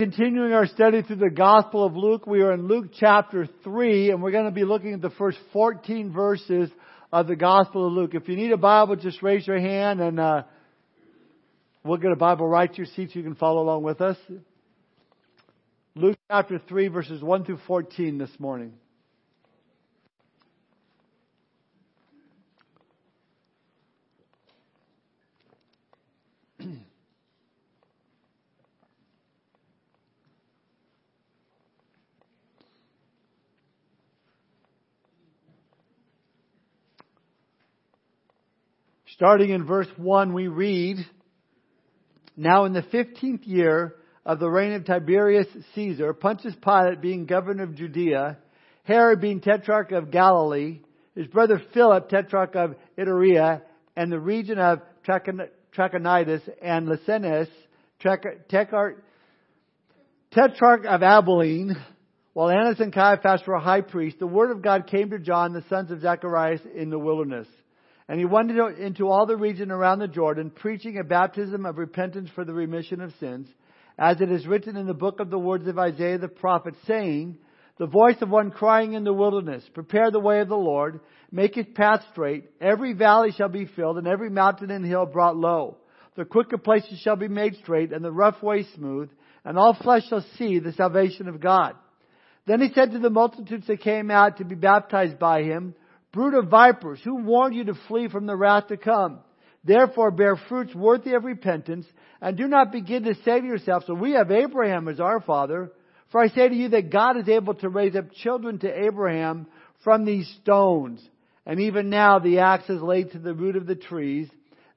Continuing our study through the Gospel of Luke, we are in Luke chapter 3, and we're going to be looking at the first 14 verses of the Gospel of Luke. If you need a Bible, just raise your hand and uh, we'll get a Bible right to your seat so you can follow along with us. Luke chapter 3, verses 1 through 14 this morning. Starting in verse 1, we read, Now in the fifteenth year of the reign of Tiberius Caesar, Pontius Pilate being governor of Judea, Herod being tetrarch of Galilee, his brother Philip tetrarch of Iturea, and the region of Trachonitis and Lysanias, tetrarch of Abilene, while Annas and Caiaphas were high priests, the word of God came to John, the sons of Zacharias, in the wilderness. And he went into all the region around the Jordan, preaching a baptism of repentance for the remission of sins, as it is written in the book of the words of Isaiah the prophet, saying, The voice of one crying in the wilderness, Prepare the way of the Lord, make his path straight. Every valley shall be filled, and every mountain and hill brought low. The crooked places shall be made straight, and the rough way smooth, and all flesh shall see the salvation of God. Then he said to the multitudes that came out to be baptized by him, Brood of vipers, who warned you to flee from the wrath to come? Therefore bear fruits worthy of repentance, and do not begin to save yourselves, so we have Abraham as our father. For I say to you that God is able to raise up children to Abraham from these stones. And even now the axe is laid to the root of the trees.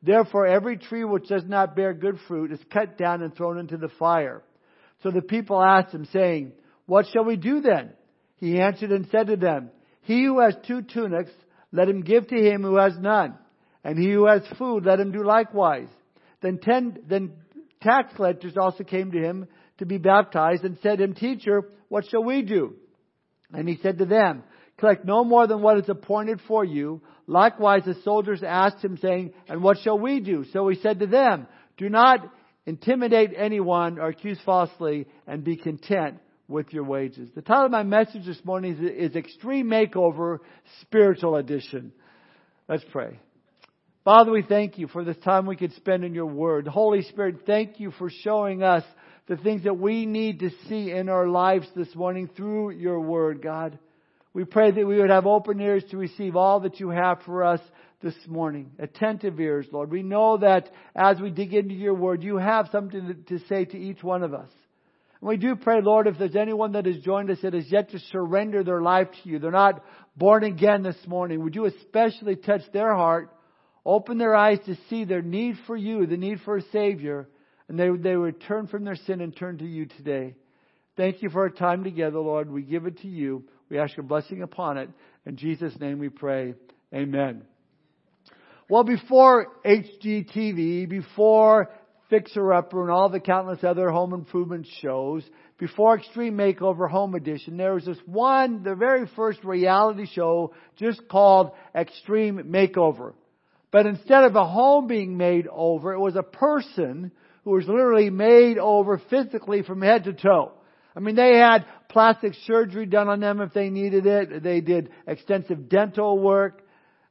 Therefore every tree which does not bear good fruit is cut down and thrown into the fire. So the people asked him, saying, What shall we do then? He answered and said to them, he who has two tunics, let him give to him who has none. And he who has food, let him do likewise. Then ten, then tax collectors also came to him to be baptized and said to him, Teacher, what shall we do? And he said to them, Collect no more than what is appointed for you. Likewise the soldiers asked him saying, And what shall we do? So he said to them, Do not intimidate anyone or accuse falsely and be content with your wages. The title of my message this morning is, is Extreme Makeover Spiritual Edition. Let's pray. Father, we thank you for this time we could spend in your word. Holy Spirit, thank you for showing us the things that we need to see in our lives this morning through your word, God. We pray that we would have open ears to receive all that you have for us this morning. Attentive ears, Lord. We know that as we dig into your word, you have something to say to each one of us. And we do pray, Lord, if there's anyone that has joined us that has yet to surrender their life to you, they're not born again this morning, would you especially touch their heart, open their eyes to see their need for you, the need for a Savior, and they, they would turn from their sin and turn to you today. Thank you for our time together, Lord. We give it to you. We ask your blessing upon it. In Jesus' name we pray. Amen. Well, before HGTV, before Fixer Upper and all the countless other home improvement shows. Before Extreme Makeover Home Edition, there was this one, the very first reality show just called Extreme Makeover. But instead of a home being made over, it was a person who was literally made over physically from head to toe. I mean, they had plastic surgery done on them if they needed it. They did extensive dental work.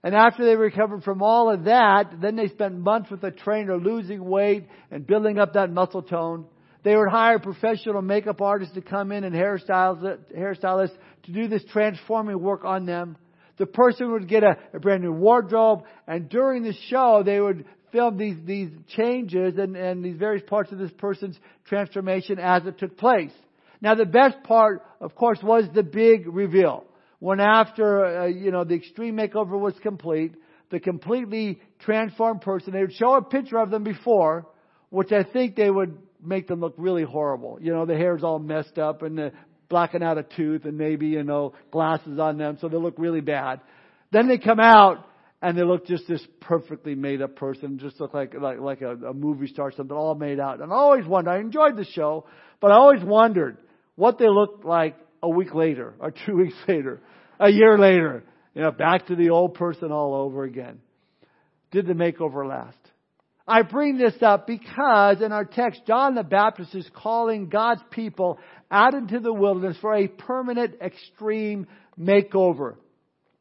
And after they recovered from all of that, then they spent months with a trainer losing weight and building up that muscle tone. They would hire professional makeup artists to come in and hairstylists to do this transforming work on them. The person would get a, a brand new wardrobe, and during the show, they would film these, these changes and, and these various parts of this person's transformation as it took place. Now the best part, of course, was the big reveal when after, uh, you know, the extreme makeover was complete, the completely transformed person, they would show a picture of them before, which I think they would make them look really horrible. You know, the hair's all messed up and the blacking out a tooth and maybe, you know, glasses on them, so they look really bad. Then they come out and they look just this perfectly made up person, just look like like like a, a movie star, something all made out. And I always wondered. I enjoyed the show, but I always wondered what they looked like a week later or two weeks later, a year later. You know, back to the old person all over again. Did the makeover last? I bring this up because in our text, John the Baptist is calling God's people out into the wilderness for a permanent extreme makeover.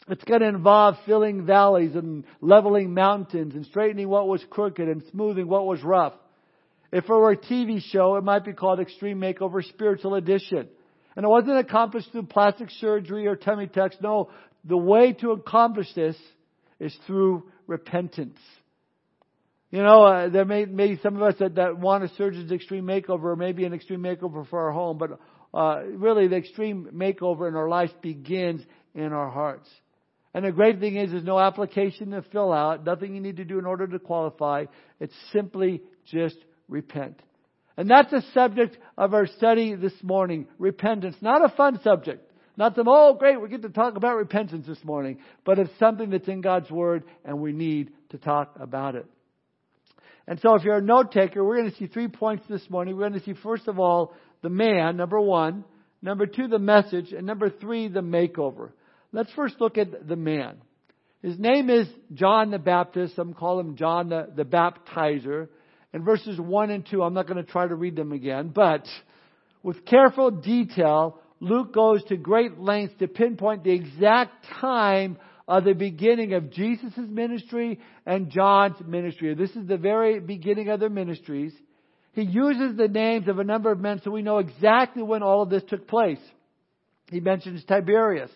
It's going to involve filling valleys and leveling mountains and straightening what was crooked and smoothing what was rough. If it were a TV show, it might be called Extreme Makeover Spiritual Edition. And it wasn't accomplished through plastic surgery or tummy tucks. No, the way to accomplish this is through repentance. You know, uh, there may, may some of us that, that want a surgeon's extreme makeover, or maybe an extreme makeover for our home, but uh, really the extreme makeover in our life begins in our hearts. And the great thing is, there's no application to fill out, nothing you need to do in order to qualify. It's simply just repent. And that's the subject of our study this morning. Repentance. Not a fun subject. Not some, oh great, we get to talk about repentance this morning. But it's something that's in God's Word and we need to talk about it. And so if you're a note taker, we're going to see three points this morning. We're going to see first of all, the man, number one. Number two, the message. And number three, the makeover. Let's first look at the man. His name is John the Baptist. Some call him John the, the Baptizer. In verses 1 and 2, I'm not going to try to read them again, but with careful detail, Luke goes to great lengths to pinpoint the exact time of the beginning of Jesus' ministry and John's ministry. This is the very beginning of their ministries. He uses the names of a number of men so we know exactly when all of this took place. He mentions Tiberius.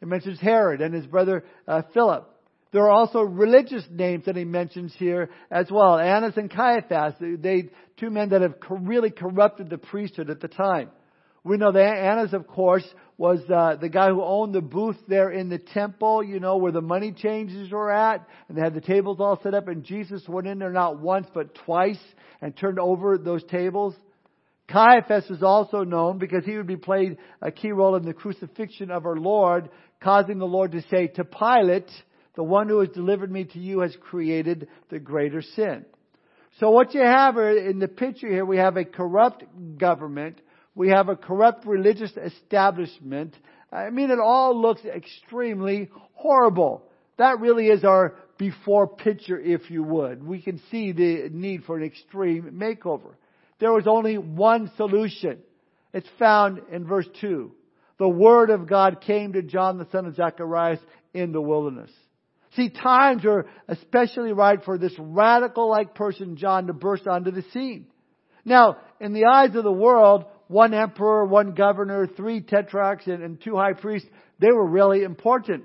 He mentions Herod and his brother uh, Philip. There are also religious names that he mentions here as well. Annas and Caiaphas, they, two men that have really corrupted the priesthood at the time. We know that Annas, of course, was uh, the guy who owned the booth there in the temple, you know, where the money changers were at, and they had the tables all set up, and Jesus went in there not once but twice and turned over those tables. Caiaphas was also known because he would be played a key role in the crucifixion of our Lord, causing the Lord to say to Pilate, the one who has delivered me to you has created the greater sin. So what you have in the picture here, we have a corrupt government. We have a corrupt religious establishment. I mean, it all looks extremely horrible. That really is our before picture, if you would. We can see the need for an extreme makeover. There was only one solution. It's found in verse 2. The Word of God came to John the son of Zacharias in the wilderness. See, times are especially right for this radical like person, John, to burst onto the scene. Now, in the eyes of the world, one emperor, one governor, three tetrarchs, and, and two high priests, they were really important.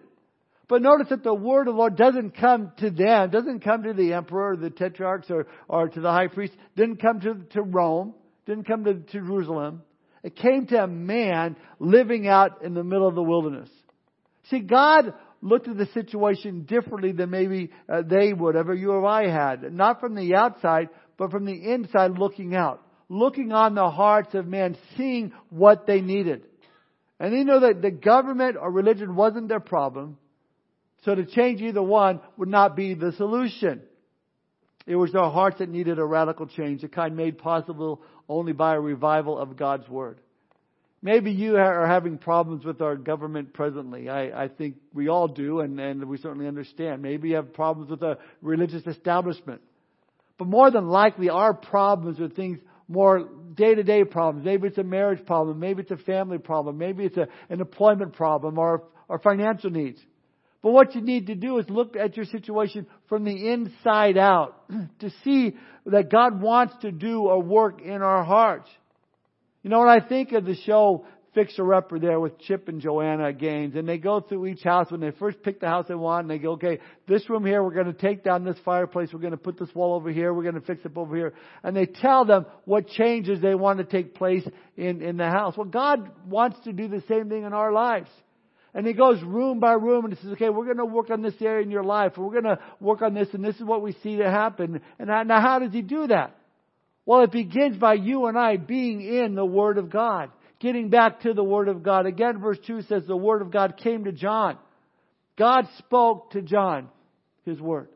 But notice that the word of the Lord doesn't come to them, doesn't come to the emperor, the tetrarchs, or, or to the high priest, didn't come to, to Rome, didn't come to, to Jerusalem. It came to a man living out in the middle of the wilderness. See, God looked at the situation differently than maybe uh, they would have or you or I had. Not from the outside, but from the inside looking out. Looking on the hearts of men, seeing what they needed. And they know that the government or religion wasn't their problem. So to change either one would not be the solution. It was their hearts that needed a radical change, the kind made possible only by a revival of God's Word. Maybe you are having problems with our government presently. I, I think we all do, and, and we certainly understand. Maybe you have problems with the religious establishment. But more than likely, our problems are things more day to day problems. Maybe it's a marriage problem. Maybe it's a family problem. Maybe it's a, an employment problem or, or financial needs. But what you need to do is look at your situation from the inside out to see that God wants to do a work in our hearts. You know, when I think of the show Fixer Upper there with Chip and Joanna Gaines, and they go through each house when they first pick the house they want, and they go, okay, this room here, we're going to take down this fireplace, we're going to put this wall over here, we're going to fix up over here, and they tell them what changes they want to take place in, in the house. Well, God wants to do the same thing in our lives. And he goes room by room and he says, okay, we're going to work on this area in your life. We're going to work on this and this is what we see to happen. And now how does he do that? Well, it begins by you and I being in the Word of God. Getting back to the Word of God. Again, verse 2 says the Word of God came to John. God spoke to John His Word.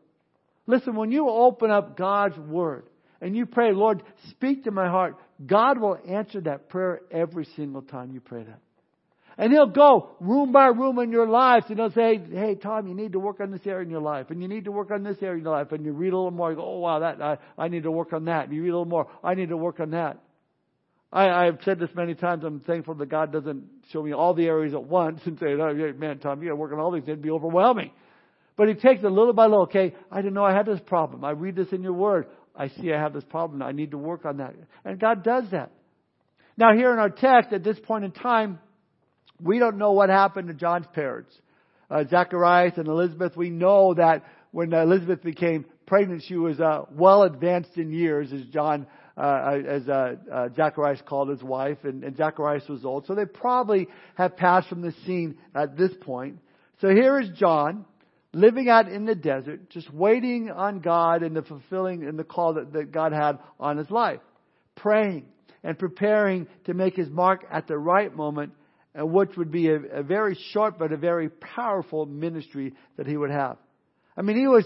Listen, when you open up God's Word and you pray, Lord, speak to my heart, God will answer that prayer every single time you pray that. And he'll go room by room in your lives and he'll say, Hey, Tom, you need to work on this area in your life. And you need to work on this area in your life. And you read a little more. You go, Oh, wow, that, I, I need to work on that. And you read a little more. I need to work on that. I, I've said this many times. I'm thankful that God doesn't show me all the areas at once and say, oh, man, Tom, you got to work on all these. It'd be overwhelming. But he takes it little by little. Okay, I didn't know I had this problem. I read this in your word. I see I have this problem. I need to work on that. And God does that. Now, here in our text, at this point in time, we don't know what happened to John's parents. Uh, Zacharias and Elizabeth, we know that when Elizabeth became pregnant, she was uh, well advanced in years, as John, uh, as uh, uh, Zacharias called his wife, and, and Zacharias was old. So they probably have passed from the scene at this point. So here is John living out in the desert, just waiting on God and the fulfilling and the call that, that God had on his life, praying and preparing to make his mark at the right moment, Uh, which would be a, a very short but a very powerful ministry that he would have. I mean, he was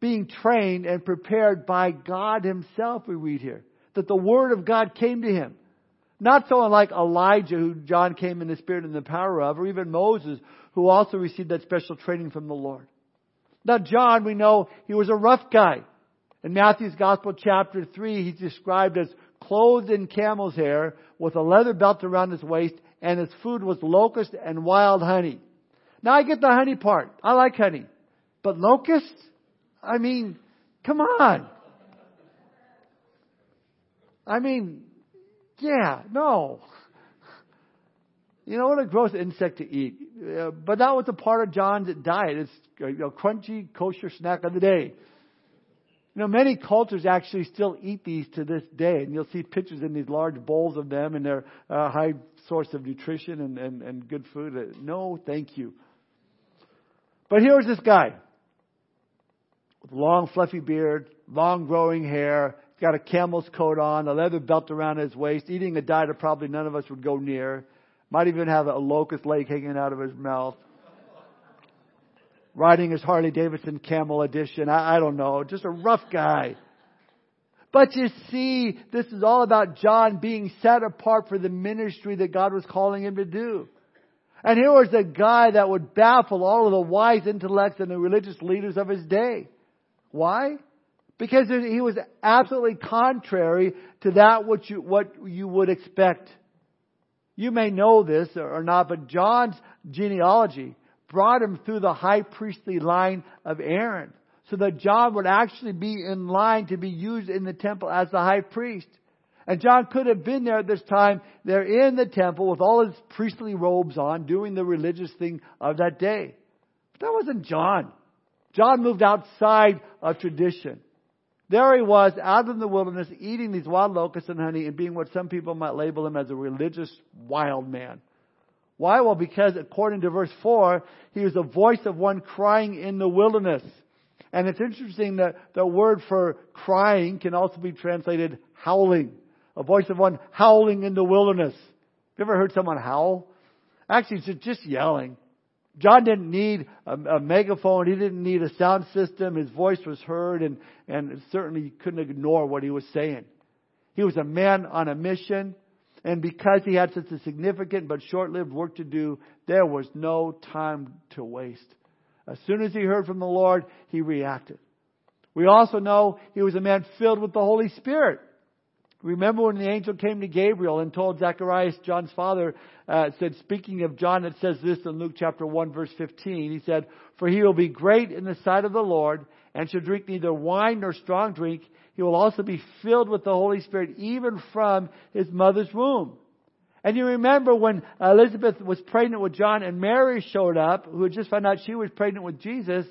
being trained and prepared by God himself, we read here. That the word of God came to him. Not so unlike Elijah, who John came in the spirit and the power of, or even Moses, who also received that special training from the Lord. Now, John, we know he was a rough guy. In Matthew's Gospel, chapter 3, he's described as clothed in camel's hair, with a leather belt around his waist, and his food was locust and wild honey. Now, I get the honey part. I like honey. But locusts? I mean, come on. I mean, yeah, no. You know what a gross insect to eat. Uh, but that was a part of John's diet. It's a know, crunchy, kosher snack of the day. You know, many cultures actually still eat these to this day, and you'll see pictures in these large bowls of them, and they're a high source of nutrition and, and, and good food. Uh, no, thank you. But here's this guy with long, fluffy beard, long, growing hair. He's got a camel's coat on, a leather belt around his waist, eating a diet that probably none of us would go near. Might even have a locust leg hanging out of his mouth. Riding his Harley Davidson Camel Edition. I, I don't know. Just a rough guy. But you see, this is all about John being set apart for the ministry that God was calling him to do. And here was a guy that would baffle all of the wise intellects and the religious leaders of his day. Why? Because he was absolutely contrary to that which you, what you would expect. You may know this or not, but John's genealogy brought him through the high priestly line of Aaron. So that John would actually be in line to be used in the temple as the high priest. And John could have been there at this time. They're in the temple with all his priestly robes on, doing the religious thing of that day. But that wasn't John. John moved outside of tradition. There he was, out in the wilderness, eating these wild locusts and honey and being what some people might label him as a religious wild man. Why? Well, because according to verse 4, he was the voice of one crying in the wilderness. And it's interesting that the word for crying can also be translated howling. A voice of one howling in the wilderness. Have you ever heard someone howl? Actually, it's just yelling. John didn't need a, a, megaphone. He didn't need a sound system. His voice was heard, and, and certainly you couldn't ignore what he was saying. He was a man on a mission, and because he had such a significant but short lived work to do, there was no time to waste. As soon as he heard from the Lord, he reacted. We also know he was a man filled with the Holy Spirit. Remember when the angel came to Gabriel and told Zacharias, John's father, uh, said, speaking of John, it says this in Luke chapter 1 verse 15. He said, For he will be great in the sight of the Lord and shall drink neither wine nor strong drink. He will also be filled with the Holy Spirit even from his mother's womb. And you remember when Elizabeth was pregnant with John and Mary showed up, who had just found out she was pregnant with Jesus,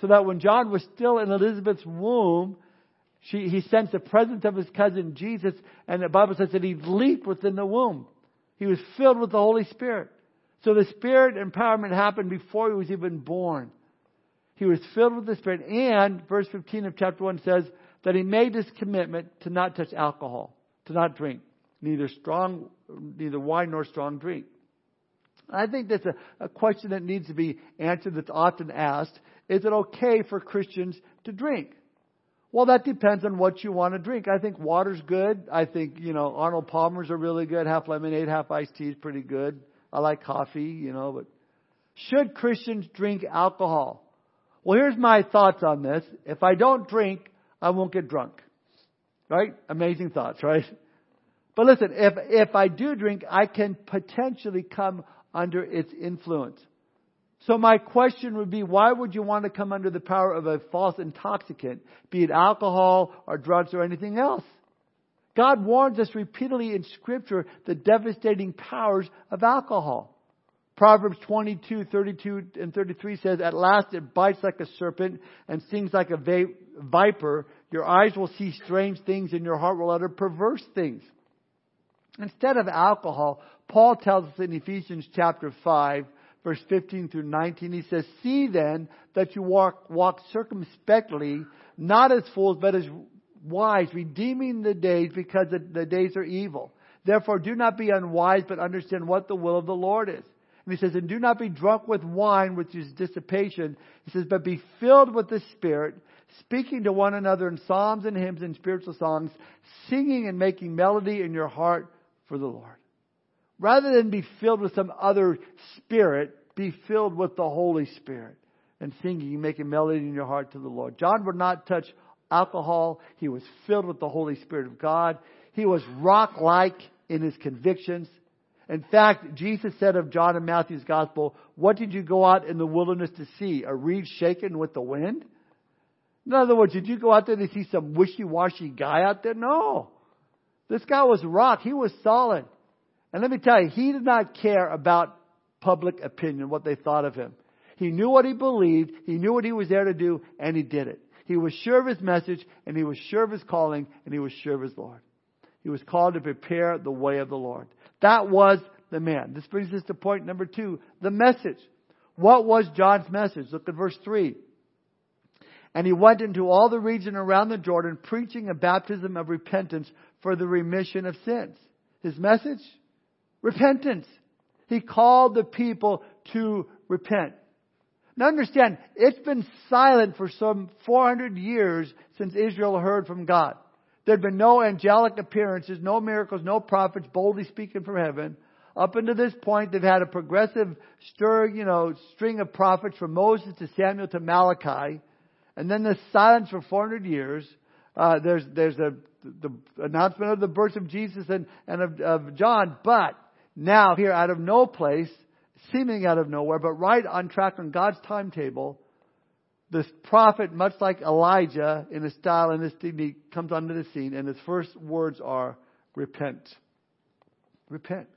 so that when John was still in Elizabeth's womb, she, he sensed the presence of his cousin Jesus, and the Bible says that he leaped within the womb. He was filled with the Holy Spirit. So the Spirit empowerment happened before he was even born. He was filled with the Spirit, and verse 15 of chapter 1 says that he made this commitment to not touch alcohol, to not drink, neither strong, neither wine nor strong drink. I think that's a, a question that needs to be answered that's often asked. Is it okay for Christians to drink? Well, that depends on what you want to drink. I think water's good. I think, you know, Arnold Palmer's are really good. Half lemonade, half iced tea is pretty good. I like coffee, you know, but should Christians drink alcohol? Well, here's my thoughts on this. If I don't drink, I won't get drunk. Right? Amazing thoughts, right? But listen, if, if I do drink, I can potentially come under its influence. So my question would be, why would you want to come under the power of a false intoxicant, be it alcohol or drugs or anything else? God warns us repeatedly in scripture the devastating powers of alcohol. Proverbs 22, 32 and 33 says, At last it bites like a serpent and stings like a viper. Your eyes will see strange things and your heart will utter perverse things. Instead of alcohol, Paul tells us in Ephesians chapter 5, verse 15 through 19, he says, See then that you walk, walk circumspectly, not as fools, but as wise, redeeming the days because the, the days are evil. Therefore do not be unwise, but understand what the will of the Lord is. And he says, and do not be drunk with wine, which is dissipation. He says, but be filled with the Spirit, speaking to one another in psalms and hymns and spiritual songs, singing and making melody in your heart for the Lord. Rather than be filled with some other spirit, be filled with the Holy Spirit and singing and making melody in your heart to the Lord. John would not touch alcohol. He was filled with the Holy Spirit of God. He was rock like in his convictions. In fact, Jesus said of John and Matthew's gospel, What did you go out in the wilderness to see? A reed shaken with the wind? In other words, did you go out there to see some wishy washy guy out there? No. This guy was rock. He was solid. And let me tell you, he did not care about public opinion, what they thought of him. He knew what he believed, he knew what he was there to do, and he did it. He was sure of his message, and he was sure of his calling, and he was sure of his Lord. He was called to prepare the way of the Lord. That was the man. This brings us to point number two, the message. What was John's message? Look at verse three. And he went into all the region around the Jordan, preaching a baptism of repentance for the remission of sins. His message? Repentance. He called the people to repent. Now understand, it's been silent for some 400 years since Israel heard from God. There had been no angelic appearances, no miracles, no prophets boldly speaking from heaven. Up until this point, they've had a progressive stir, you know, string of prophets from Moses to Samuel to Malachi. And then the silence for 400 years. Uh, there's, there's a, the announcement of the birth of Jesus and, and of, of John. But now here out of no place, seeming out of nowhere, but right on track on God's timetable, this prophet, much like Elijah in his style and his dignity, comes onto the scene, and his first words are, repent. Repent.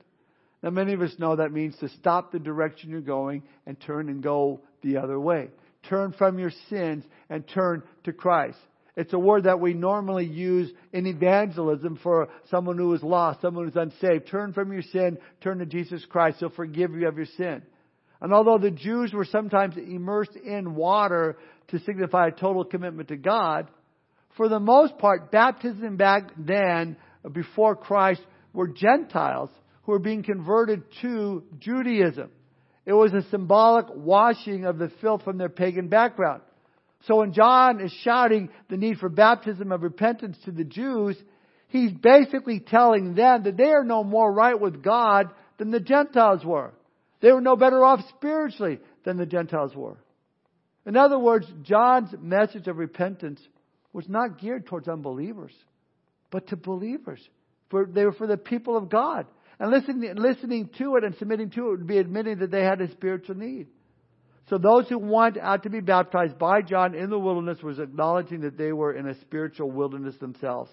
Now, many of us know that means to stop the direction you're going and turn and go the other way. Turn from your sins and turn to Christ. It's a word that we normally use in evangelism for someone who is lost, someone who's unsaved. Turn from your sin, turn to Jesus Christ. He'll forgive you of your sin. And although the Jews were sometimes immersed in water to signify a total commitment to God, for the most part, baptism back then, before Christ, were Gentiles who were being converted to Judaism. It was a symbolic washing of the filth from their pagan background. So when John is shouting the need for baptism of repentance to the Jews, he's basically telling them that they are no more right with God than the Gentiles were. They were no better off spiritually than the Gentiles were. In other words, John's message of repentance was not geared towards unbelievers, but to believers. For, they were for the people of God. And listening, listening to it and submitting to it would be admitting that they had a spiritual need. So those who went out to be baptized by John in the wilderness was acknowledging that they were in a spiritual wilderness themselves.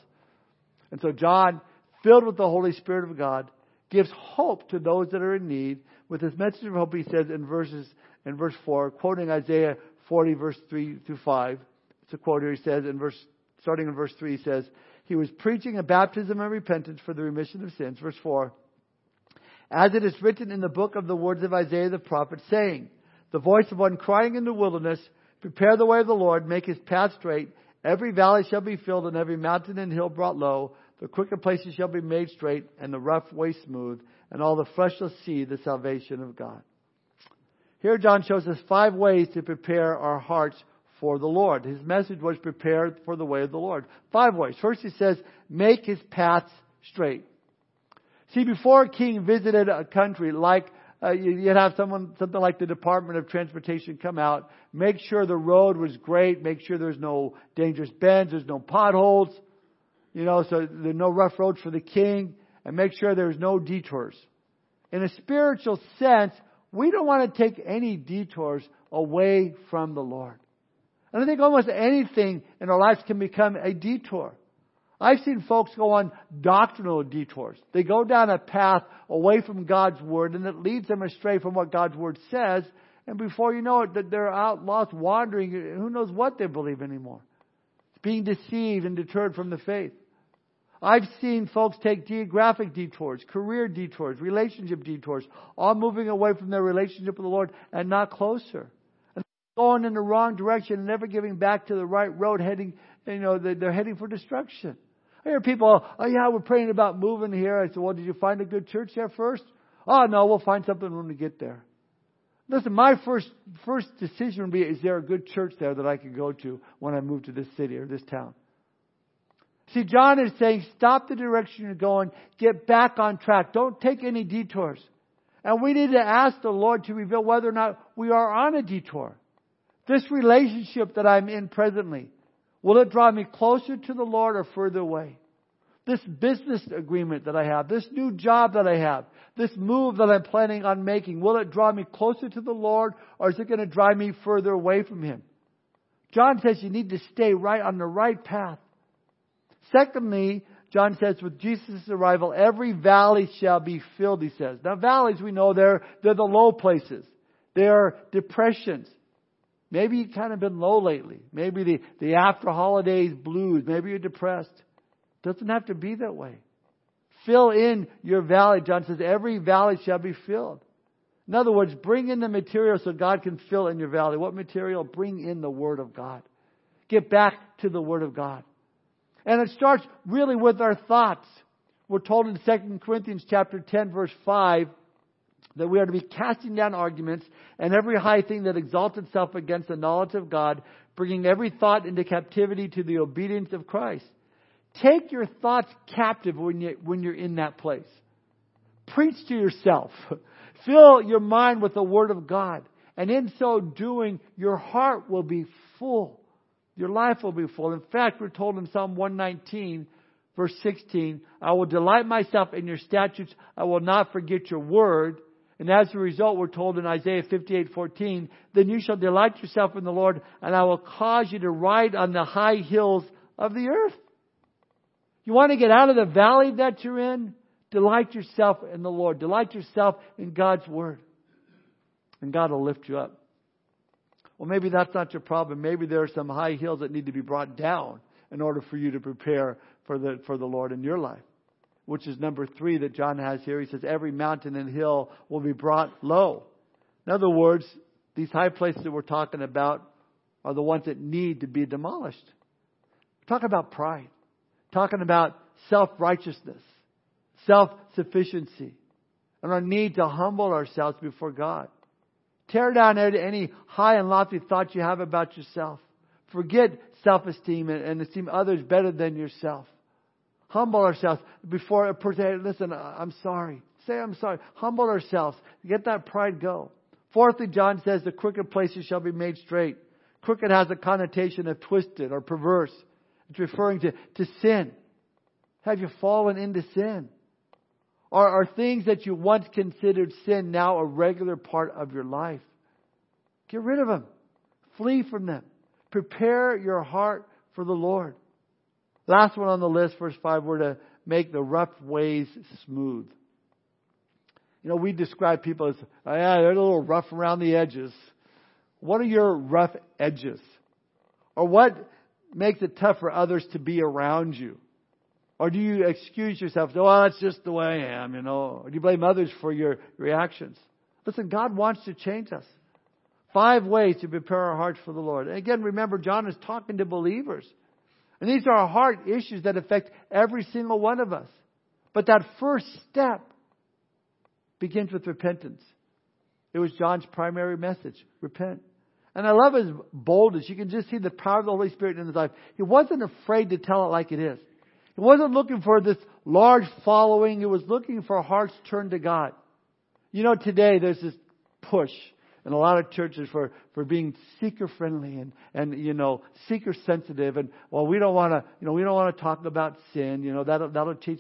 And so John, filled with the Holy Spirit of God, gives hope to those that are in need. With his message of hope, he says in verses in verse four, quoting Isaiah 40, verse three through five. It's a quote here. He says in verse, starting in verse three, he says, "He was preaching a baptism of repentance for the remission of sins." Verse four, as it is written in the book of the words of Isaiah the prophet, saying the voice of one crying in the wilderness, Prepare the way of the Lord, make his path straight. Every valley shall be filled, and every mountain and hill brought low. The crooked places shall be made straight, and the rough way smooth, and all the flesh shall see the salvation of God. Here John shows us five ways to prepare our hearts for the Lord. His message was prepared for the way of the Lord. Five ways. First he says, make his paths straight. See, before a king visited a country like uh, you'd have someone, something like the Department of Transportation come out, make sure the road was great, make sure there's no dangerous bends, there's no potholes, you know, so there's no rough roads for the king, and make sure there's no detours. In a spiritual sense, we don't want to take any detours away from the Lord. And I think almost anything in our lives can become a detour. I've seen folks go on doctrinal detours. They go down a path away from God's Word and it leads them astray from what God's Word says. And before you know it, they're out lost wandering. Who knows what they believe anymore? It's being deceived and deterred from the faith. I've seen folks take geographic detours, career detours, relationship detours, all moving away from their relationship with the Lord and not closer. And going in the wrong direction and never giving back to the right road, heading, you know, they're heading for destruction. I hear people, oh yeah, we're praying about moving here. I said, well, did you find a good church there first? Oh no, we'll find something when we get there. Listen, my first first decision would be: Is there a good church there that I could go to when I move to this city or this town? See, John is saying, stop the direction you're going, get back on track. Don't take any detours. And we need to ask the Lord to reveal whether or not we are on a detour. This relationship that I'm in presently, Will it draw me closer to the Lord or further away? This business agreement that I have, this new job that I have, this move that I'm planning on making, will it draw me closer to the Lord or is it going to drive me further away from Him? John says you need to stay right on the right path. Secondly, John says with Jesus' arrival, every valley shall be filled, he says. Now valleys we know they're, they're the low places. They are depressions. Maybe you've kind of been low lately. Maybe the, the after holidays blues. Maybe you're depressed. Doesn't have to be that way. Fill in your valley. John says, every valley shall be filled. In other words, bring in the material so God can fill in your valley. What material? Bring in the Word of God. Get back to the Word of God. And it starts really with our thoughts. We're told in 2 Corinthians chapter 10 verse 5, that we are to be casting down arguments and every high thing that exalts itself against the knowledge of God, bringing every thought into captivity to the obedience of Christ. Take your thoughts captive when, you, when you're in that place. Preach to yourself. Fill your mind with the Word of God. And in so doing, your heart will be full. Your life will be full. In fact, we're told in Psalm 119, verse 16, I will delight myself in your statutes. I will not forget your word. And as a result, we're told in Isaiah 58:14, "Then you shall delight yourself in the Lord, and I will cause you to ride on the high hills of the earth." You want to get out of the valley that you're in? Delight yourself in the Lord. Delight yourself in God's word. And God will lift you up. Well, maybe that's not your problem. Maybe there are some high hills that need to be brought down in order for you to prepare for the, for the Lord in your life which is number three that John has here. He says, Every mountain and hill will be brought low. In other words, these high places that we're talking about are the ones that need to be demolished. We're talking about pride, talking about self righteousness, self sufficiency, and our need to humble ourselves before God. Tear down any high and lofty thoughts you have about yourself. Forget self esteem and esteem others better than yourself humble ourselves before a person. Listen, I'm sorry. Say I'm sorry. Humble ourselves. Get that pride go. Fourthly, John says the crooked places shall be made straight. Crooked has a connotation of twisted or perverse. It's referring to, to sin. Have you fallen into sin? Are things that you once considered sin now a regular part of your life? Get rid of them. Flee from them. Prepare your heart for the Lord. Last one on the list, verse 5, we're to make the rough ways smooth. You know, we describe people as, oh, yeah, they're a little rough around the edges. What are your rough edges? Or what makes it tough for others to be around you? Or do you excuse yourself? Oh, that's just the way I am, you know. Or do you blame others for your reactions? Listen, God wants to change us. Five ways to prepare our hearts for the Lord. And again, remember, John is talking to believers. And these are heart issues that affect every single one of us. But that first step begins with repentance. It was John's primary message repent. And I love his boldness. You can just see the power of the Holy Spirit in his life. He wasn't afraid to tell it like it is. He wasn't looking for this large following. He was looking for hearts turned to God. You know, today there's this push in a lot of churches for, for being seeker friendly and, and, you know, seeker sensitive. And, well, we don't want to, you know, we don't want to talk about sin. You know, that'll, that'll chase,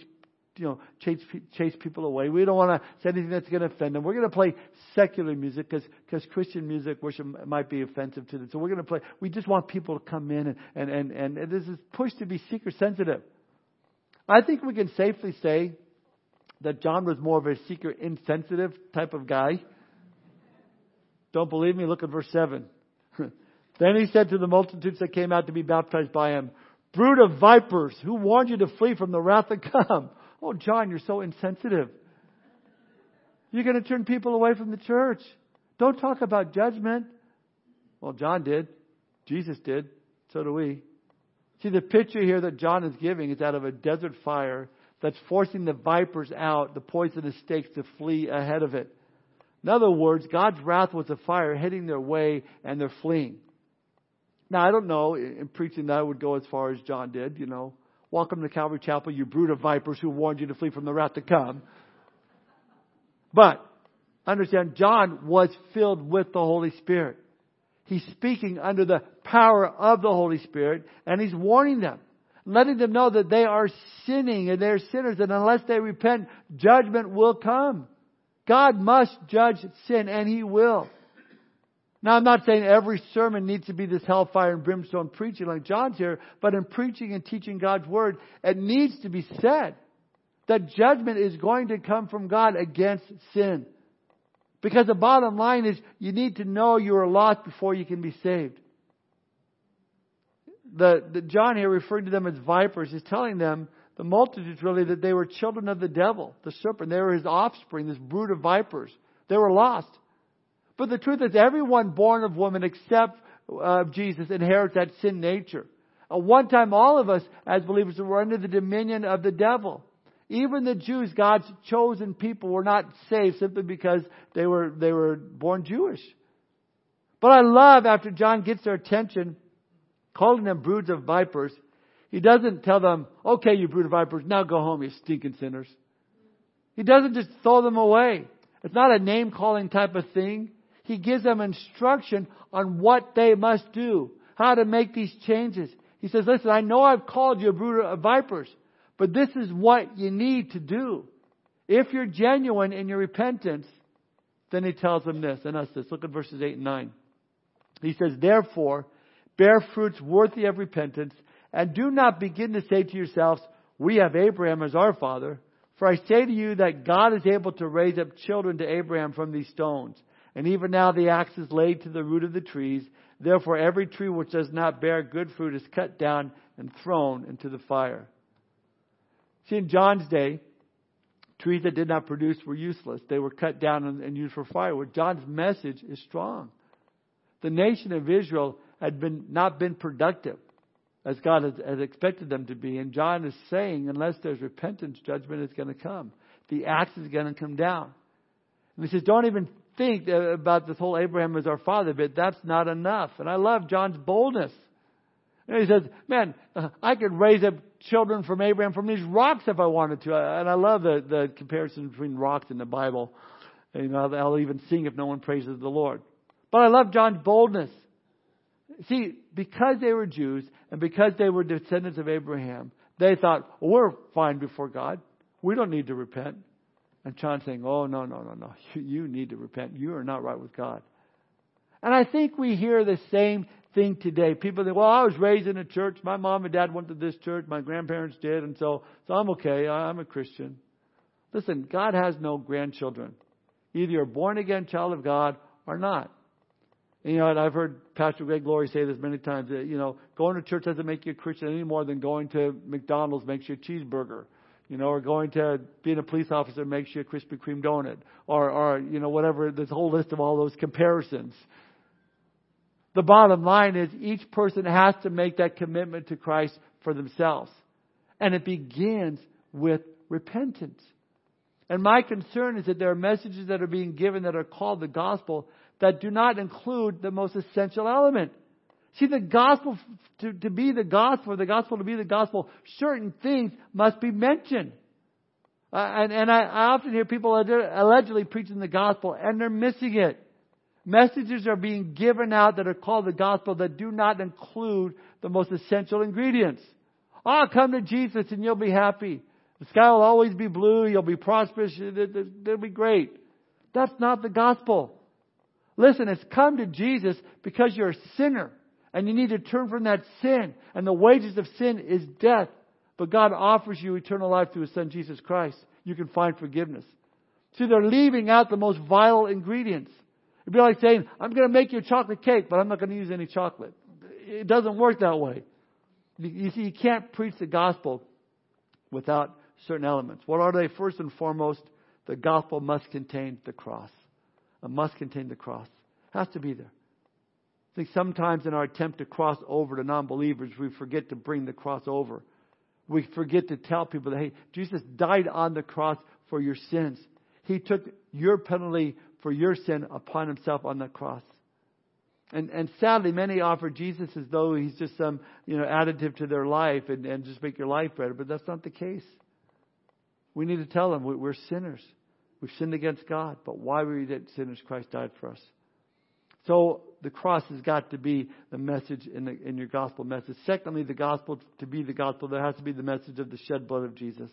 you know, chase, chase people away. We don't want to say anything that's going to offend them. We're going to play secular music because, because Christian music worship might be offensive to them. So we're going to play, we just want people to come in and, and, and, and, and this is push to be seeker sensitive. I think we can safely say that John was more of a seeker insensitive type of guy. Don't believe me? Look at verse 7. then he said to the multitudes that came out to be baptized by him, Brood of vipers, who warned you to flee from the wrath to come? Oh, John, you're so insensitive. You're going to turn people away from the church. Don't talk about judgment. Well, John did. Jesus did. So do we. See, the picture here that John is giving is out of a desert fire that's forcing the vipers out, the poisonous snakes to flee ahead of it. In other words, God's wrath was a fire heading their way and they're fleeing. Now, I don't know, in preaching that I would go as far as John did, you know. Welcome to Calvary Chapel, you brood of vipers who warned you to flee from the wrath to come. But, understand, John was filled with the Holy Spirit. He's speaking under the power of the Holy Spirit and he's warning them letting them know that they are sinning and they're sinners and unless they repent, judgment will come. God must judge sin and He will. Now I'm not saying every sermon needs to be this hellfire and brimstone preaching like John's here, but in preaching and teaching God's Word, it needs to be said that judgment is going to come from God against sin. Because the bottom line is you need to know you are lost before you can be saved the, the John here referring to them as vipers is telling them, the multitudes really, that they were children of the devil, the serpent. They were his offspring, this brood of vipers. They were lost. But the truth is, everyone born of woman except uh, Jesus inherits that sin nature. At one time, all of us as believers were under the dominion of the devil. Even the Jews, God's chosen people, were not saved simply because they were, they were born Jewish. But I love after John gets their attention, calling them broods of vipers, he doesn't tell them, okay, you brood of vipers, now go home, you stinking sinners. He doesn't just throw them away. It's not a name calling type of thing. He gives them instruction on what they must do, how to make these changes. He says, listen, I know I've called you a brood of vipers, but this is what you need to do. If you're genuine in your repentance, then he tells them this and us this. Look at verses 8 and 9. He says, therefore, bear fruits worthy of repentance, and do not begin to say to yourselves, We have Abraham as our father. For I say to you that God is able to raise up children to Abraham from these stones. And even now the axe is laid to the root of the trees. Therefore, every tree which does not bear good fruit is cut down and thrown into the fire. See, in John's day, trees that did not produce were useless. They were cut down and, used for firewood. John's message is strong. The nation of Israel had been not been productive as God has, has expected them to be. And John is saying, unless there's repentance, judgment is going to come. The axe is going to come down. And he says, don't even think uh, about this whole Abraham as our father bit. That's not enough. And I love John's boldness. And he says, man, uh, I could raise up children from Abraham from these rocks if I wanted to. And I love the, the comparison between rocks in the Bible. And, you know, I'll even sing if no one praises the Lord. But I love John's boldness. See, because they were Jews and because they were descendants of Abraham, they thought, well, we're fine before God. We don't need to repent. And John's saying, oh, no, no, no, no. You, you need to repent. You are not right with God. And I think we hear the same thing today. People think, well, I was raised in a church. My mom and dad went to this church. My grandparents did. And so, so I'm okay. I'm a Christian. Listen, God has no grandchildren. Either you're a born again child of God or not. You know, and I've heard Pastor Greg Laurie say this many times that, you know, going to church doesn't make you a Christian any more than going to McDonald's makes you a cheeseburger. You know, or going to being a police officer makes you a Krispy Kreme donut. Or, or, you know, whatever, this whole list of all those comparisons. The bottom line is each person has to make that commitment to Christ for themselves. And it begins with repentance. And my concern is that there are messages that are being given that are called the gospel that do not include the most essential element. See, the gospel, to, to be the gospel, the gospel to be the gospel, certain things must be mentioned. Uh, and and I, I often hear people allegedly preaching the gospel and they're missing it. Messages are being given out that are called the gospel that do not include the most essential ingredients. Oh, come to Jesus and you'll be happy. The sky will always be blue. You'll be prosperous. It'll be great. That's not the gospel. Listen, it's come to Jesus because you're a sinner and you need to turn from that sin. And the wages of sin is death. But God offers you eternal life through His Son Jesus Christ. You can find forgiveness. See, they're leaving out the most vital ingredients. It'd be like saying, I'm going to make you a chocolate cake, but I'm not going to use any chocolate. It doesn't work that way. You see, you can't preach the gospel without certain elements. What are they? First and foremost, the gospel must contain the cross. It must contain the cross. It has to be there. I think sometimes in our attempt to cross over to non believers, we forget to bring the cross over. We forget to tell people that, hey, Jesus died on the cross for your sins. He took your penalty for your sin upon himself on the cross. And, and sadly, many offer Jesus as though he's just some, you know, additive to their life and, and just make your life better, but that's not the case. We need to tell them we're sinners. We've sinned against God, but why were we sinners? Christ died for us. So the cross has got to be the message in, the, in your gospel message. Secondly, the gospel to be the gospel, there has to be the message of the shed blood of Jesus.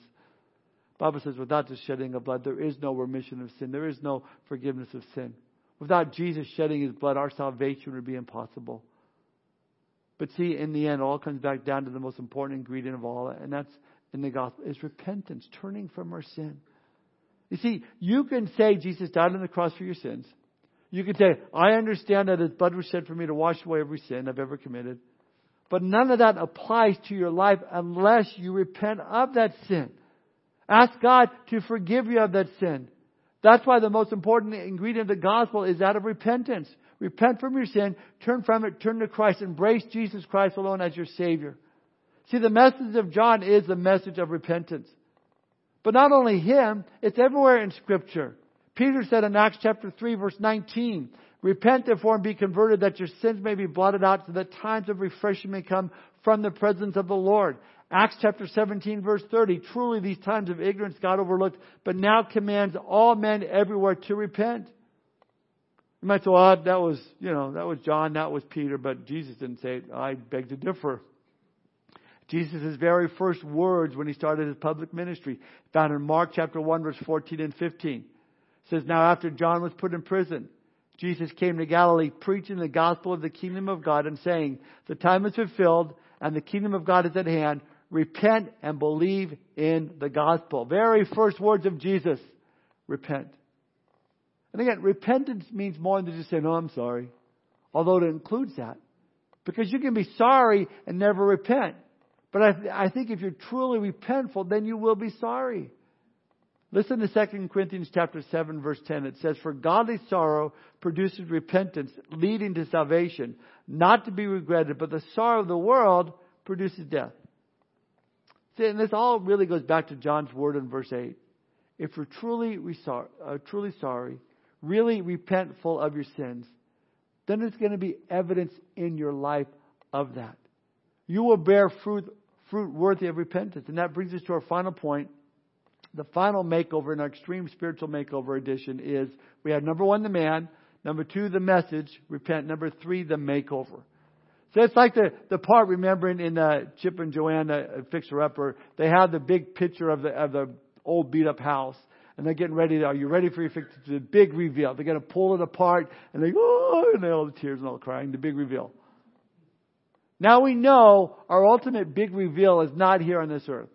Bible says, without the shedding of blood, there is no remission of sin. There is no forgiveness of sin. Without Jesus shedding his blood, our salvation would be impossible. But see, in the end, it all comes back down to the most important ingredient of all, and that's in the gospel, is repentance, turning from our sin. You see, you can say Jesus died on the cross for your sins. You can say, I understand that his blood was shed for me to wash away every sin I've ever committed. But none of that applies to your life unless you repent of that sin. Ask God to forgive you of that sin. That's why the most important ingredient of the gospel is that of repentance. Repent from your sin, turn from it, turn to Christ, embrace Jesus Christ alone as your Savior. See, the message of John is the message of repentance. But not only him, it's everywhere in Scripture. Peter said in Acts chapter 3 verse 19, Repent therefore and be converted that your sins may be blotted out so that times of refreshing may come from the presence of the Lord. Acts chapter 17 verse 30, truly these times of ignorance God overlooked, but now commands all men everywhere to repent. You might say, well, that was, you know, that was John, that was Peter, but Jesus didn't say it. I beg to differ. Jesus' very first words when he started his public ministry, found in Mark chapter 1 verse 14 and 15 says, Now after John was put in prison, Jesus came to Galilee preaching the gospel of the kingdom of God and saying, The time is fulfilled and the kingdom of God is at hand. Repent and believe in the gospel. Very first words of Jesus. Repent. And again, repentance means more than just saying, No, I'm sorry. Although it includes that. Because you can be sorry and never repent. But I, I think if you're truly repentful, then you will be sorry. Listen to 2 Corinthians chapter 7 verse 10. It says, For godly sorrow produces repentance, leading to salvation, not to be regretted, but the sorrow of the world produces death. And this all really goes back to John's word in verse 8. If you're truly, uh, truly sorry, really repentful of your sins, then there's going to be evidence in your life of that. You will bear fruit, fruit worthy of repentance. And that brings us to our final point the final makeover in our extreme spiritual makeover edition is we have number one, the man. Number two, the message, repent. Number three, the makeover. So it's like the, the part, remembering in uh, Chip and Joanna uh, Fixer Upper, they have the big picture of the, of the old beat up house. And they're getting ready. To, are you ready for your fix? The big reveal. They're going to pull it apart, and they oh, and they all the tears and all crying. The big reveal. Now we know our ultimate big reveal is not here on this earth.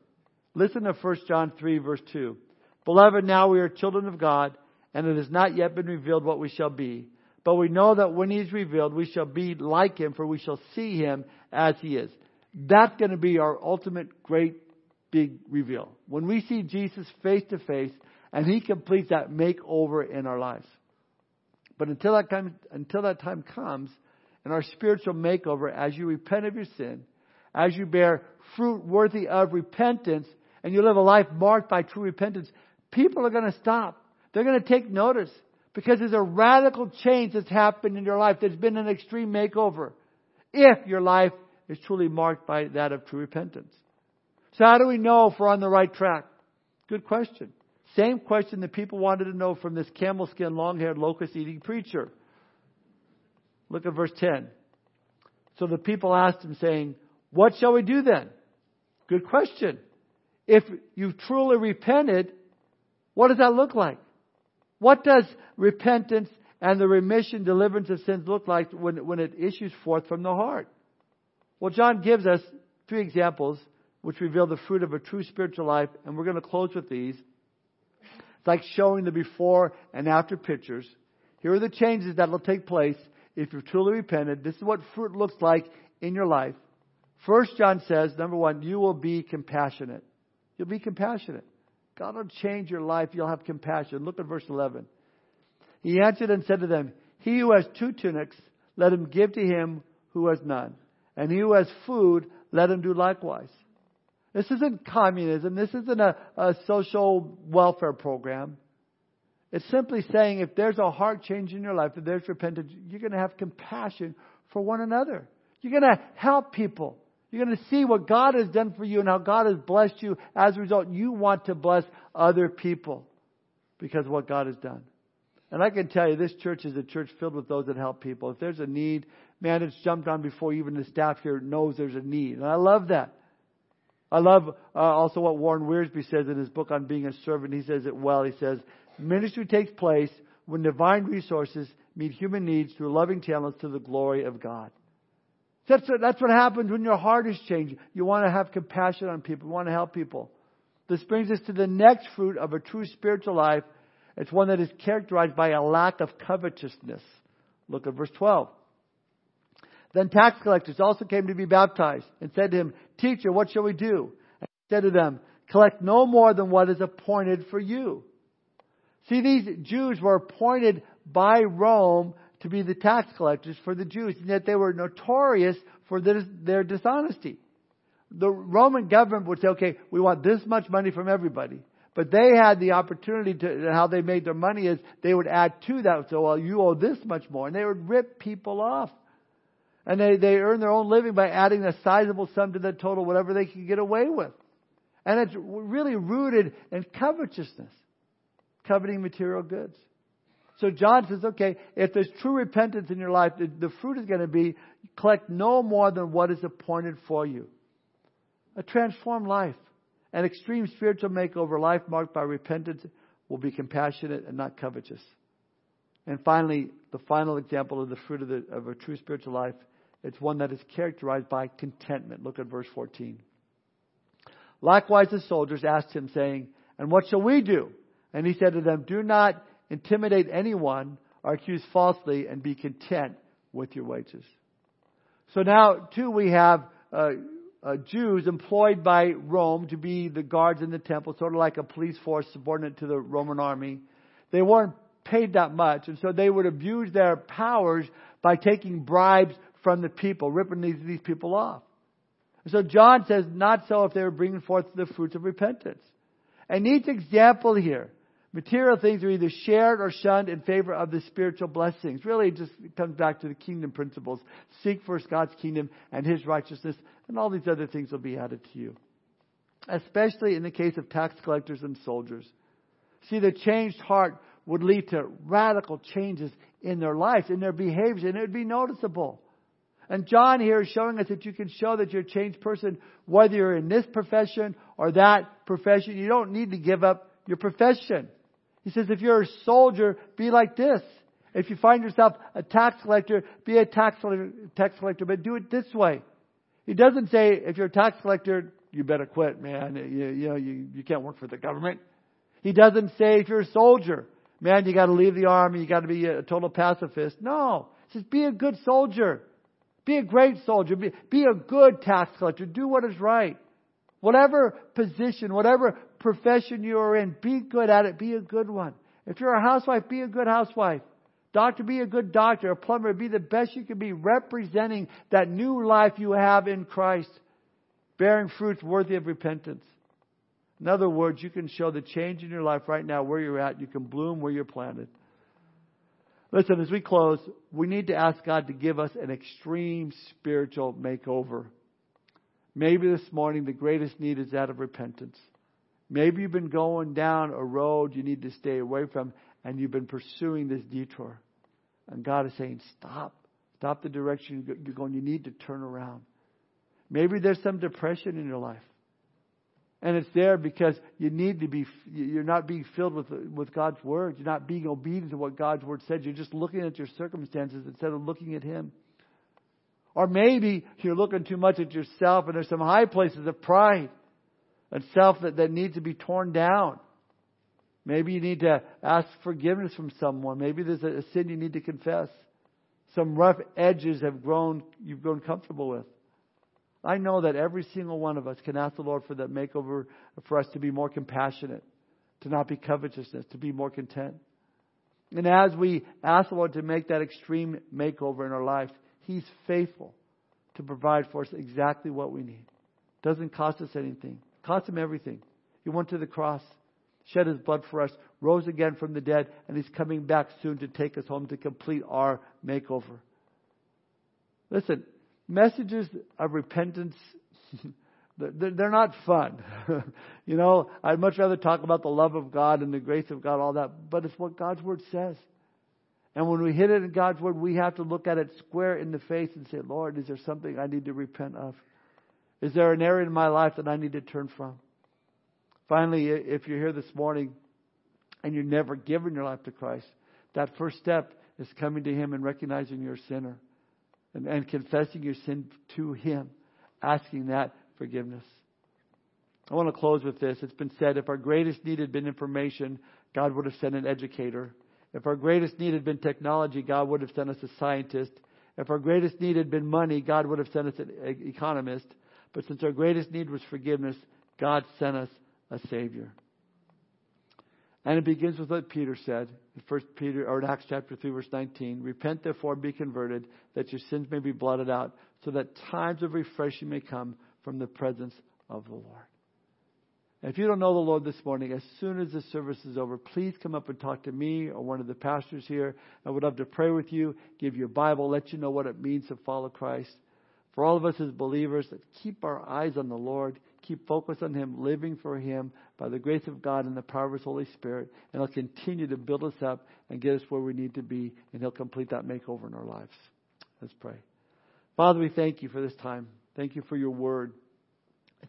Listen to 1 John 3 verse 2. Beloved, now we are children of God, and it has not yet been revealed what we shall be. But we know that when He is revealed, we shall be like Him, for we shall see Him as He is. That's going to be our ultimate great big reveal. When we see Jesus face to face, and He completes that makeover in our lives. But until that time, until that time comes, and our spiritual makeover, as you repent of your sin, as you bear fruit worthy of repentance, and you live a life marked by true repentance, people are going to stop. They're going to take notice because there's a radical change that's happened in your life. There's been an extreme makeover. If your life is truly marked by that of true repentance. So how do we know if we're on the right track? Good question. Same question that people wanted to know from this camel skin, long haired, locust eating preacher. Look at verse 10. So the people asked him, saying, What shall we do then? Good question. If you've truly repented, what does that look like? What does repentance and the remission, deliverance of sins look like when, when it issues forth from the heart? Well, John gives us three examples which reveal the fruit of a true spiritual life, and we're going to close with these. It's like showing the before and after pictures. Here are the changes that will take place if you've truly repented. This is what fruit looks like in your life. First John says, number one, you will be compassionate. You'll be compassionate. God will change your life. You'll have compassion. Look at verse 11. He answered and said to them, He who has two tunics, let him give to him who has none. And he who has food, let him do likewise. This isn't communism. This isn't a, a social welfare program. It's simply saying if there's a heart change in your life, if there's repentance, you're going to have compassion for one another. You're going to help people. You're going to see what God has done for you and how God has blessed you. As a result, you want to bless other people because of what God has done. And I can tell you, this church is a church filled with those that help people. If there's a need, man, it's jumped on before even the staff here knows there's a need. And I love that. I love uh, also what Warren Wiersbe says in his book on being a servant. He says it well. He says, Ministry takes place when divine resources meet human needs through loving talents to the glory of God. That's what, that's what happens when your heart is changed. You want to have compassion on people. You want to help people. This brings us to the next fruit of a true spiritual life. It's one that is characterized by a lack of covetousness. Look at verse 12. Then tax collectors also came to be baptized and said to him, Teacher, what shall we do? And he said to them, Collect no more than what is appointed for you. See, these Jews were appointed by Rome to be the tax collectors for the Jews, and yet they were notorious for their, their dishonesty. The Roman government would say, okay, we want this much money from everybody. But they had the opportunity to, how they made their money is they would add to that. So, well, you owe this much more. And they would rip people off. And they, they earn their own living by adding a sizable sum to the total, whatever they can get away with. And it's really rooted in covetousness, coveting material goods. So John says, okay, if there's true repentance in your life, the, the fruit is going to be collect no more than what is appointed for you. A transformed life, an extreme spiritual makeover, life marked by repentance, will be compassionate and not covetous. And finally, the final example of the fruit of, the, of a true spiritual life it's one that is characterized by contentment. Look at verse 14. Likewise, the soldiers asked him, saying, And what shall we do? And he said to them, Do not intimidate anyone or accuse falsely, and be content with your wages. So now, too, we have uh, uh, Jews employed by Rome to be the guards in the temple, sort of like a police force subordinate to the Roman army. They weren't paid that much, and so they would abuse their powers by taking bribes from the people, ripping these, these people off. So John says, not so if they were bringing forth the fruits of repentance. And each example here, material things are either shared or shunned in favor of the spiritual blessings. Really, it just comes back to the kingdom principles. Seek first God's kingdom and His righteousness, and all these other things will be added to you. Especially in the case of tax collectors and soldiers. See, the changed heart would lead to radical changes in their lives, in their behaviors, and it would be noticeable. And John here is showing us that you can show that you're a changed person, whether you're in this profession or that profession. You don't need to give up your profession. He says, if you're a soldier, be like this. If you find yourself a tax collector, be a tax collector, tax collector, but do it this way. He doesn't say, if you're a tax collector, you better quit, man. You, you know, you, you can't work for the government. He doesn't say, if you're a soldier, man, you gotta leave the army, you gotta be a total pacifist. No. He says, be a good soldier. Be a great soldier. Be, be a good tax collector. Do what is right. Whatever position, whatever profession you are in, be good at it. Be a good one. If you're a housewife, be a good housewife. Doctor, be a good doctor. A plumber, be the best you can be, representing that new life you have in Christ, bearing fruits worthy of repentance. In other words, you can show the change in your life right now where you're at. You can bloom where you're planted. Listen, as we close, we need to ask God to give us an extreme spiritual makeover. Maybe this morning the greatest need is that of repentance. Maybe you've been going down a road you need to stay away from, and you've been pursuing this detour. And God is saying, stop. Stop the direction you're going. You need to turn around. Maybe there's some depression in your life. And it's there because you need to be, you're not being filled with, with God's Word. You're not being obedient to what God's Word says. You're just looking at your circumstances instead of looking at Him. Or maybe you're looking too much at yourself and there's some high places of pride and self that, that need to be torn down. Maybe you need to ask forgiveness from someone. Maybe there's a, a sin you need to confess. Some rough edges have grown, you've grown comfortable with. I know that every single one of us can ask the Lord for that makeover for us to be more compassionate, to not be covetousness, to be more content. And as we ask the Lord to make that extreme makeover in our lives, He's faithful to provide for us exactly what we need. Doesn't cost us anything. Cost Him everything. He went to the cross, shed His blood for us, rose again from the dead, and He's coming back soon to take us home to complete our makeover. Listen, messages of repentance, they're not fun. you know, I'd much rather talk about the love of God and the grace of God, all that, but it's what God's Word says. And when we hit it in God's Word, we have to look at it square in the face and say, Lord, is there something I need to repent of? Is there an area in my life that I need to turn from? Finally, if you're here this morning and you've never given your life to Christ, that first step is coming to Him and recognizing you're a sinner and, and confessing your sin to Him, asking that forgiveness. I want to close with this. It's been said if our greatest need had been information, God would have sent an educator. If our greatest need had been technology, God would have sent us a scientist. If our greatest need had been money, God would have sent us an economist. But since our greatest need was forgiveness, God sent us a Savior. And it begins with what Peter said in First Peter or in Acts chapter three, verse nineteen. Repent therefore, be converted, that your sins may be blotted out, so that times of refreshing may come from the presence of the Lord. If you don't know the Lord this morning, as soon as the service is over, please come up and talk to me or one of the pastors here. I would love to pray with you, give you a Bible, let you know what it means to follow Christ. For all of us as believers, that keep our eyes on the Lord, keep focused on Him, living for Him by the grace of God and the power of His Holy Spirit, and He'll continue to build us up and get us where we need to be, and He'll complete that makeover in our lives. Let's pray. Father, we thank you for this time. Thank you for your word.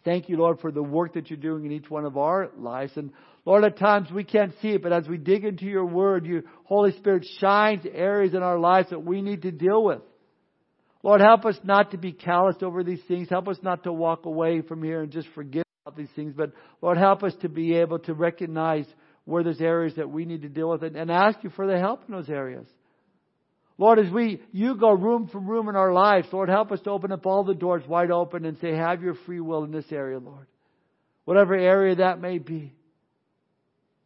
Thank you, Lord, for the work that you're doing in each one of our lives. And Lord, at times we can't see it, but as we dig into your word, your Holy Spirit shines areas in our lives that we need to deal with. Lord, help us not to be calloused over these things. Help us not to walk away from here and just forget about these things. But Lord, help us to be able to recognize where there's areas that we need to deal with and, and ask you for the help in those areas. Lord, as we, you go room for room in our lives, Lord, help us to open up all the doors wide open and say, have your free will in this area, Lord. Whatever area that may be.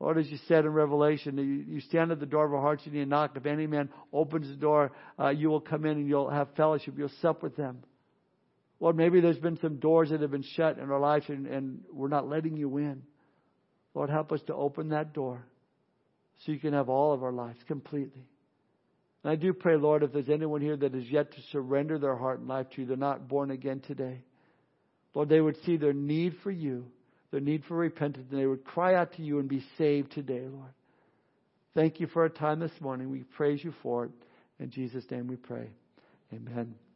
Lord, as you said in Revelation, you, you stand at the door of our hearts and you knock. If any man opens the door, uh, you will come in and you'll have fellowship. You'll sup with them. Lord, maybe there's been some doors that have been shut in our lives and, and we're not letting you in. Lord, help us to open that door so you can have all of our lives completely. And I do pray, Lord, if there's anyone here that is yet to surrender their heart and life to you, they're not born again today. Lord, they would see their need for you, their need for repentance, and they would cry out to you and be saved today, Lord. Thank you for our time this morning. We praise you for it. In Jesus' name we pray. Amen.